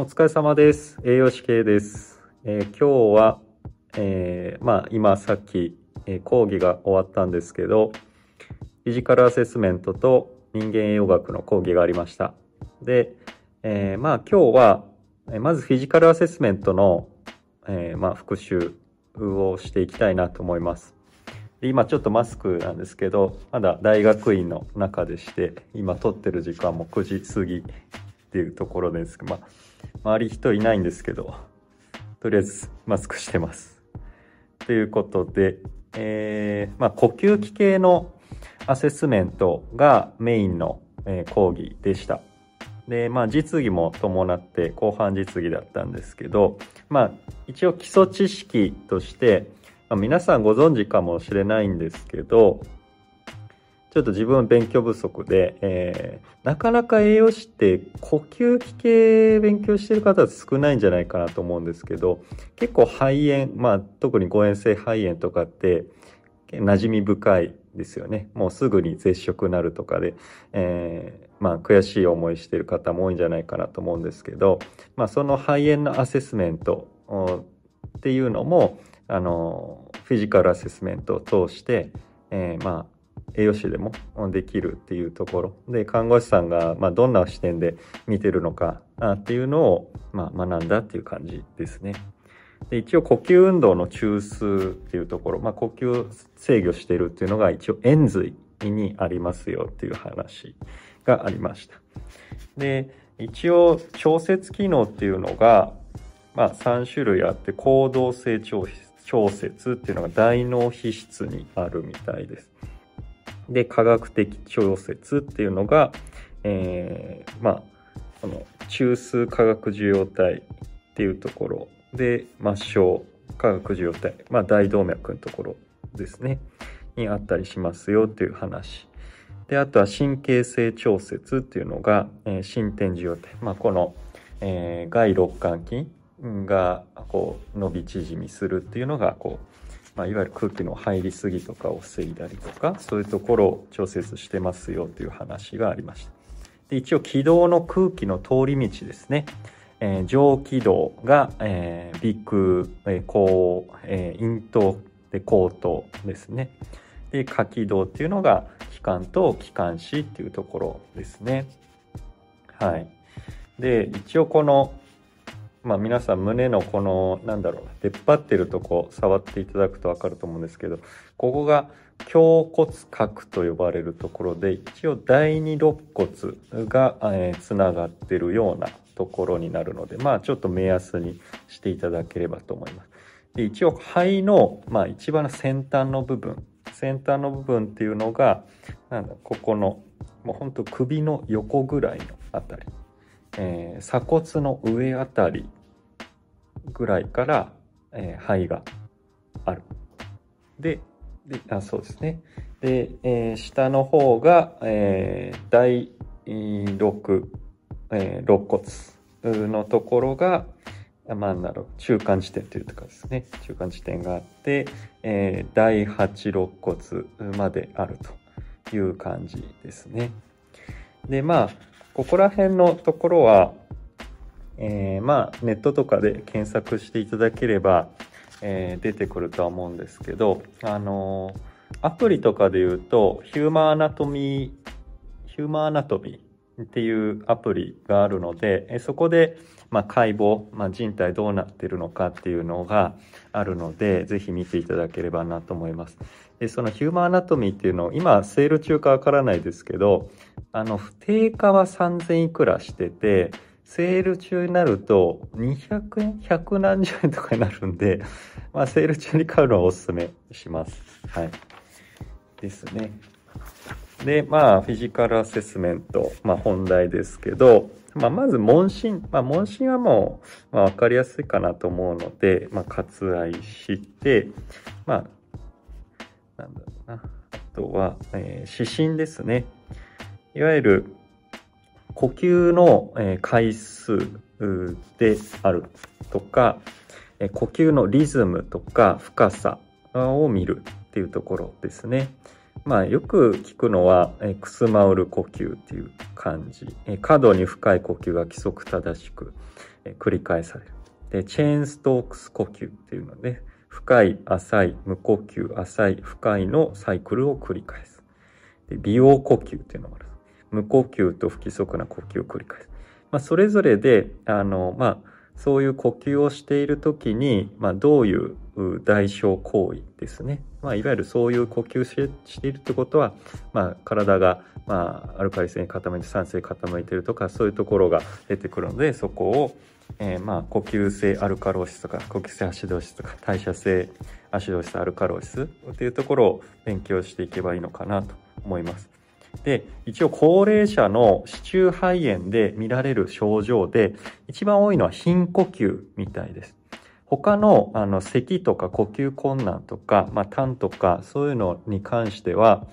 お疲れ様です。栄養士系です。えー今日は、えーまあ今さっき、えー講義が終わったんですけど、フィジカルアセスメントと人間栄養学の講義がありました。で、えまあ今日は、まずフィジカルアセスメントの、えまあ復習をしていきたいなと思います。今ちょっとマスクなんですけど、まだ大学院の中でして、今撮ってる時間も9時過ぎっていうところです。まあ周り人いないんですけど、とりあえずマスクしてます。ということで、えーまあ、呼吸器系のアセスメントがメインの、えー講義でした。で、まあ、実技も伴って後半実技だったんですけど、まあ、一応基礎知識として、まあ、皆さんご存知かもしれないんですけど、ちょっと自分は勉強不足で、えーなかなか栄養士って呼吸器系勉強してる方は少ないんじゃないかなと思うんですけど、結構肺炎、まあ特に誤嚥性肺炎とかって馴染み深いですよね。もうすぐに絶食なるとかで、えーまあ悔しい思いしてる方も多いんじゃないかなと思うんですけど、まあその肺炎のアセスメントっていうのも、あの、フィジカルアセスメントを通して、えーまあ栄養士でもできるっていうところで看護師さんがまどんな視点で見てるのかっていうのをま学んだっていう感じですね。で一応呼吸運動の中枢っていうところ、まあ、呼吸制御してるっていうのが一応円髄にありますよっていう話がありました。で一応調節機能っていうのが、まあ、3種類あって行動性調節っていうのが大脳皮質にあるみたいです。で、科学的調節っていうのが、えーまあ、この中枢化学受容体っていうところで、末梢化学受容体、まあ、大動脈のところですね、にあったりしますよっていう話。で、あとは神経性調節っていうのが、えー心点受容体。まあ、この、えー外肋間筋がこう伸び縮みするっていうのがこうまあ、いわゆる空気の入りすぎとかを防いだりとかそういうところを調節してますよという話がありました。で一応気道の空気の通り道ですね、えー上気道が、えー、鼻腔、えー口、えー咽頭で口頭ですね。で下気道っていうのが気管と気管支っていうところですね。はい。で一応このまあ皆さん胸のこのなんだろう出っ張ってるとこ触っていただくと分かると思うんですけどここが胸骨核と呼ばれるところで一応第二肋骨が、えーつながってるようなところになるのでまあちょっと目安にしていただければと思います。で一応肺の、まあ、一番先端の部分先端の部分っていうのがなんだここのもうほんと首の横ぐらいのあたりえー鎖骨の上あたりぐらいから、えー肺がある。で、であそうですね。で、えー下の方が、えー第6、えー肋骨のところが、まあ、なんだろう、中間地点というとかですね。中間地点があって、えー第8肋骨まであるという感じですね。で、まあ、ここら辺のところは、えーまあ、ネットとかで検索していただければ、えー出てくるとは思うんですけど、あのーアプリとかで言うと、ヒューマンアナトミー、ヒューマンアナトミーっていうアプリがあるので、えそこで、まあ、解剖、まあ、人体どうなってるのかっていうのがあるので、ぜひ見ていただければなと思います。で、そのヒューマンアナトミーっていうのを、今、セール中かわからないですけど、あの、定価は3000いくらしてて、セール中になると200円 ?100 何十円とかになるんで、まあ、セール中に買うのはおすすめします。はい。ですね。で、まあ、フィジカルアセスメント、まあ、本題ですけど、まあ、まず問診。まあ、問診はもう、まあ、わかりやすいかなと思うので、まあ、割愛して、まあ、なんだろうな。あとは、えー指針ですね。いわゆる、呼吸の、回数であるとか、呼吸のリズムとか深さを見るっていうところですね。まあよく聞くのは、えークスマウル呼吸っていう感じ。過度に深い呼吸が規則正しく、繰り返される。で、チェーンストークス呼吸っていうので、深い、浅い、無呼吸、浅い、深いのサイクルを繰り返す。で、美容呼吸っていうのもある。無呼吸と不規則な呼吸を繰り返す。まあ、それぞれで、あの、まあ、そういう呼吸をしている時に、まあ、どういう代償行為ですね。まあ、いわゆるそういう呼吸しているってことは、まあ、体が、まあ、アルカリ性に傾いて酸性傾いているとかそういうところが出てくるのでそこを、えー、まあ呼吸性アルカローシスとか呼吸性アシドーシスとか代謝性アシドーシスアルカローシスっていうところを勉強していけばいいのかなと思います。で、一応高齢者の支柱肺炎で見られる症状で一番多いのは貧呼吸みたいです。他のあの咳とか呼吸困難とか、まあ、痰とかそういうのに関しては、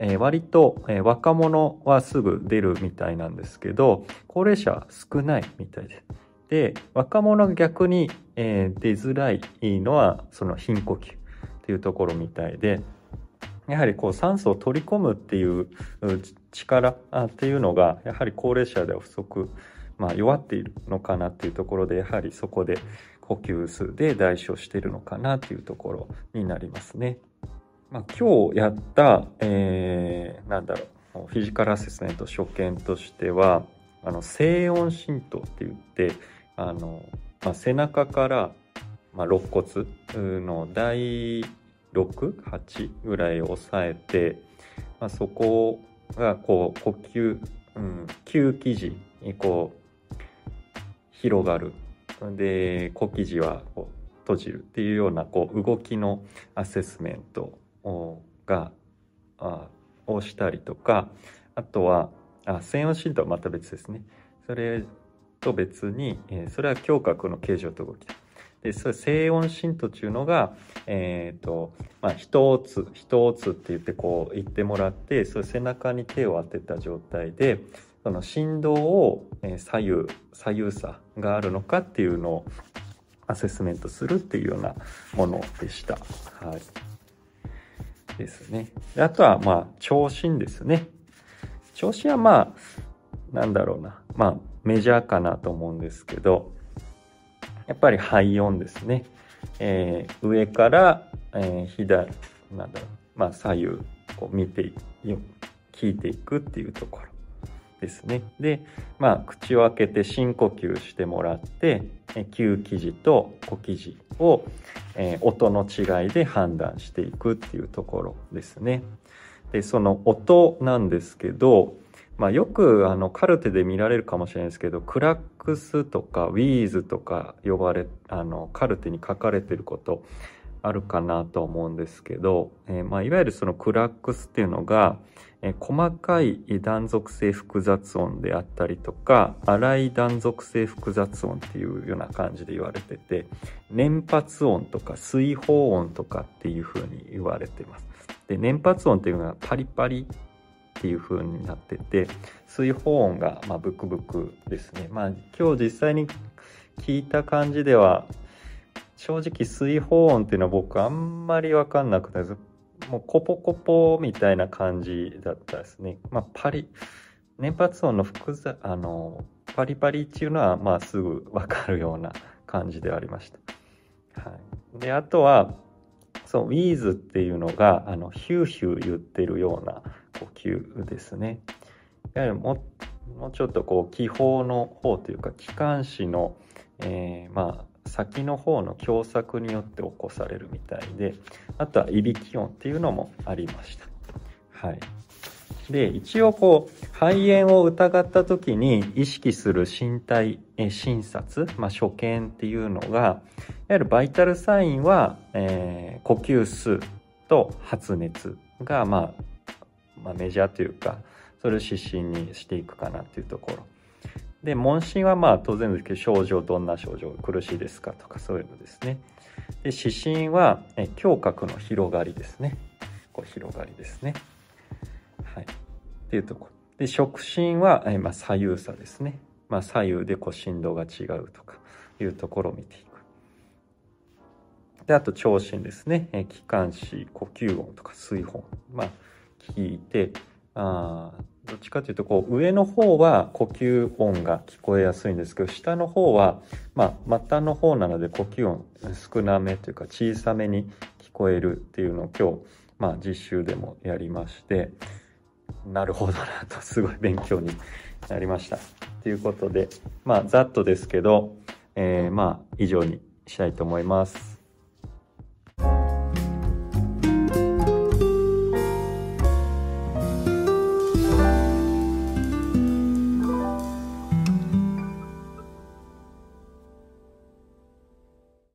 えー、割と、えー、若者はすぐ出るみたいなんですけど高齢者は少ないみたいです。で若者が逆に、えー、出づらいのはその貧呼吸っていうところみたいでやはりこう酸素を取り込むっていう力っていうのがやはり高齢者では不足、まあ、弱っているのかなっていうところでやはりそこで呼吸数で代償しているのかなというところになりますね。まあ、今日やった、えー、なんだろう、フィジカルアセスメント初見としては、あの、静音浸透って言って、あの、まあ、背中から、まあ、肋骨の第6、8ぐらいを押さえて、まあ、そこがこう呼吸、うん、吸気時にこう広がる。で小生地はこう閉じるっていうようなこう動きのアセスメントがあをしたりとかあとはあ専用シートはまた別ですね。それと別に、えー、それは胸郭の形状と動きでそれ静音浸透っていうのが、えっ、ー、と、まあ、一つ、一つって言ってこう言ってもらって、それ背中に手を当てた状態で、その振動を左右左右差があるのかっていうのをアセスメントするっていうようなものでした。はい。ですね。あとはまあ聴診ですね。聴診はまあなんだろうなまあメジャーかなと思うんですけどやっぱり肺音ですね。えー、上から、えー、左なんだろうまあ左右こう見て聞いていくっていうところ。ですね。で、まあ、口を開けて深呼吸してもらって、吸気時と呼気時を、えー、音の違いで判断していくっていうところですね。で、その音なんですけど、まあ、よくあのカルテで見られるかもしれないですけど、クラックスとかウィーズとか呼ばれ、あのカルテに書かれてることあるかなと思うんですけど、えー、まあ、いわゆるそのクラックスっていうのが、え細かい断続性複雑音であったりとか粗い断続性複雑音っていうような感じで言われてて連発音とか水泡音とかっていう風に言われてます。で連発音っていうのはパリパリっていう風になってて水泡音がまブクブクですね。まあ今日実際に聞いた感じでは正直水泡音っていうのは僕あんまりわかんなくてもうコポコポみたいな感じだったですね。まあ、パリ、年発音の複雑、あの、パリパリっていうのは、まあ、すぐわかるような感じではありました。はい。で、あとは、そう、ウィーズっていうのが、あの、ヒューヒュー言ってるような呼吸ですね。やはりももうちょっとこう、気泡の方というか、気管支の、えー、まあ、先の方の狭窄によって起こされるみたいであとはいびき音っていうのもありました。はい、で一応こう肺炎を疑った時に意識する身体え診察、まあ、所見っていうのがいわゆるバイタルサインは、えー、呼吸数と発熱が、まあ、まあメジャーというかそれを指針にしていくかなっていうところ。で問診はまあ当然ですけど症状どんな症状苦しいですかとかそういうのですね。で指針はえ胸郭の広がりですね。こう広がりですね。っていうとこ。で触診はえ、まあ、左右差ですね。まあ左右でこう振動が違うとかいうところを見ていく。であと聴診ですね。え気管支呼吸音とか水本。まあ聞いてあどっちかというとこう上の方は呼吸音が聞こえやすいんですけど下の方は、まあ、末端の方なので呼吸音少なめというか小さめに聞こえるっていうのを今日、まあ、実習でもやりまして。なるほどなとすごい勉強になりました。ということでまあざっとですけど、えー、まあ以上にしたいと思います。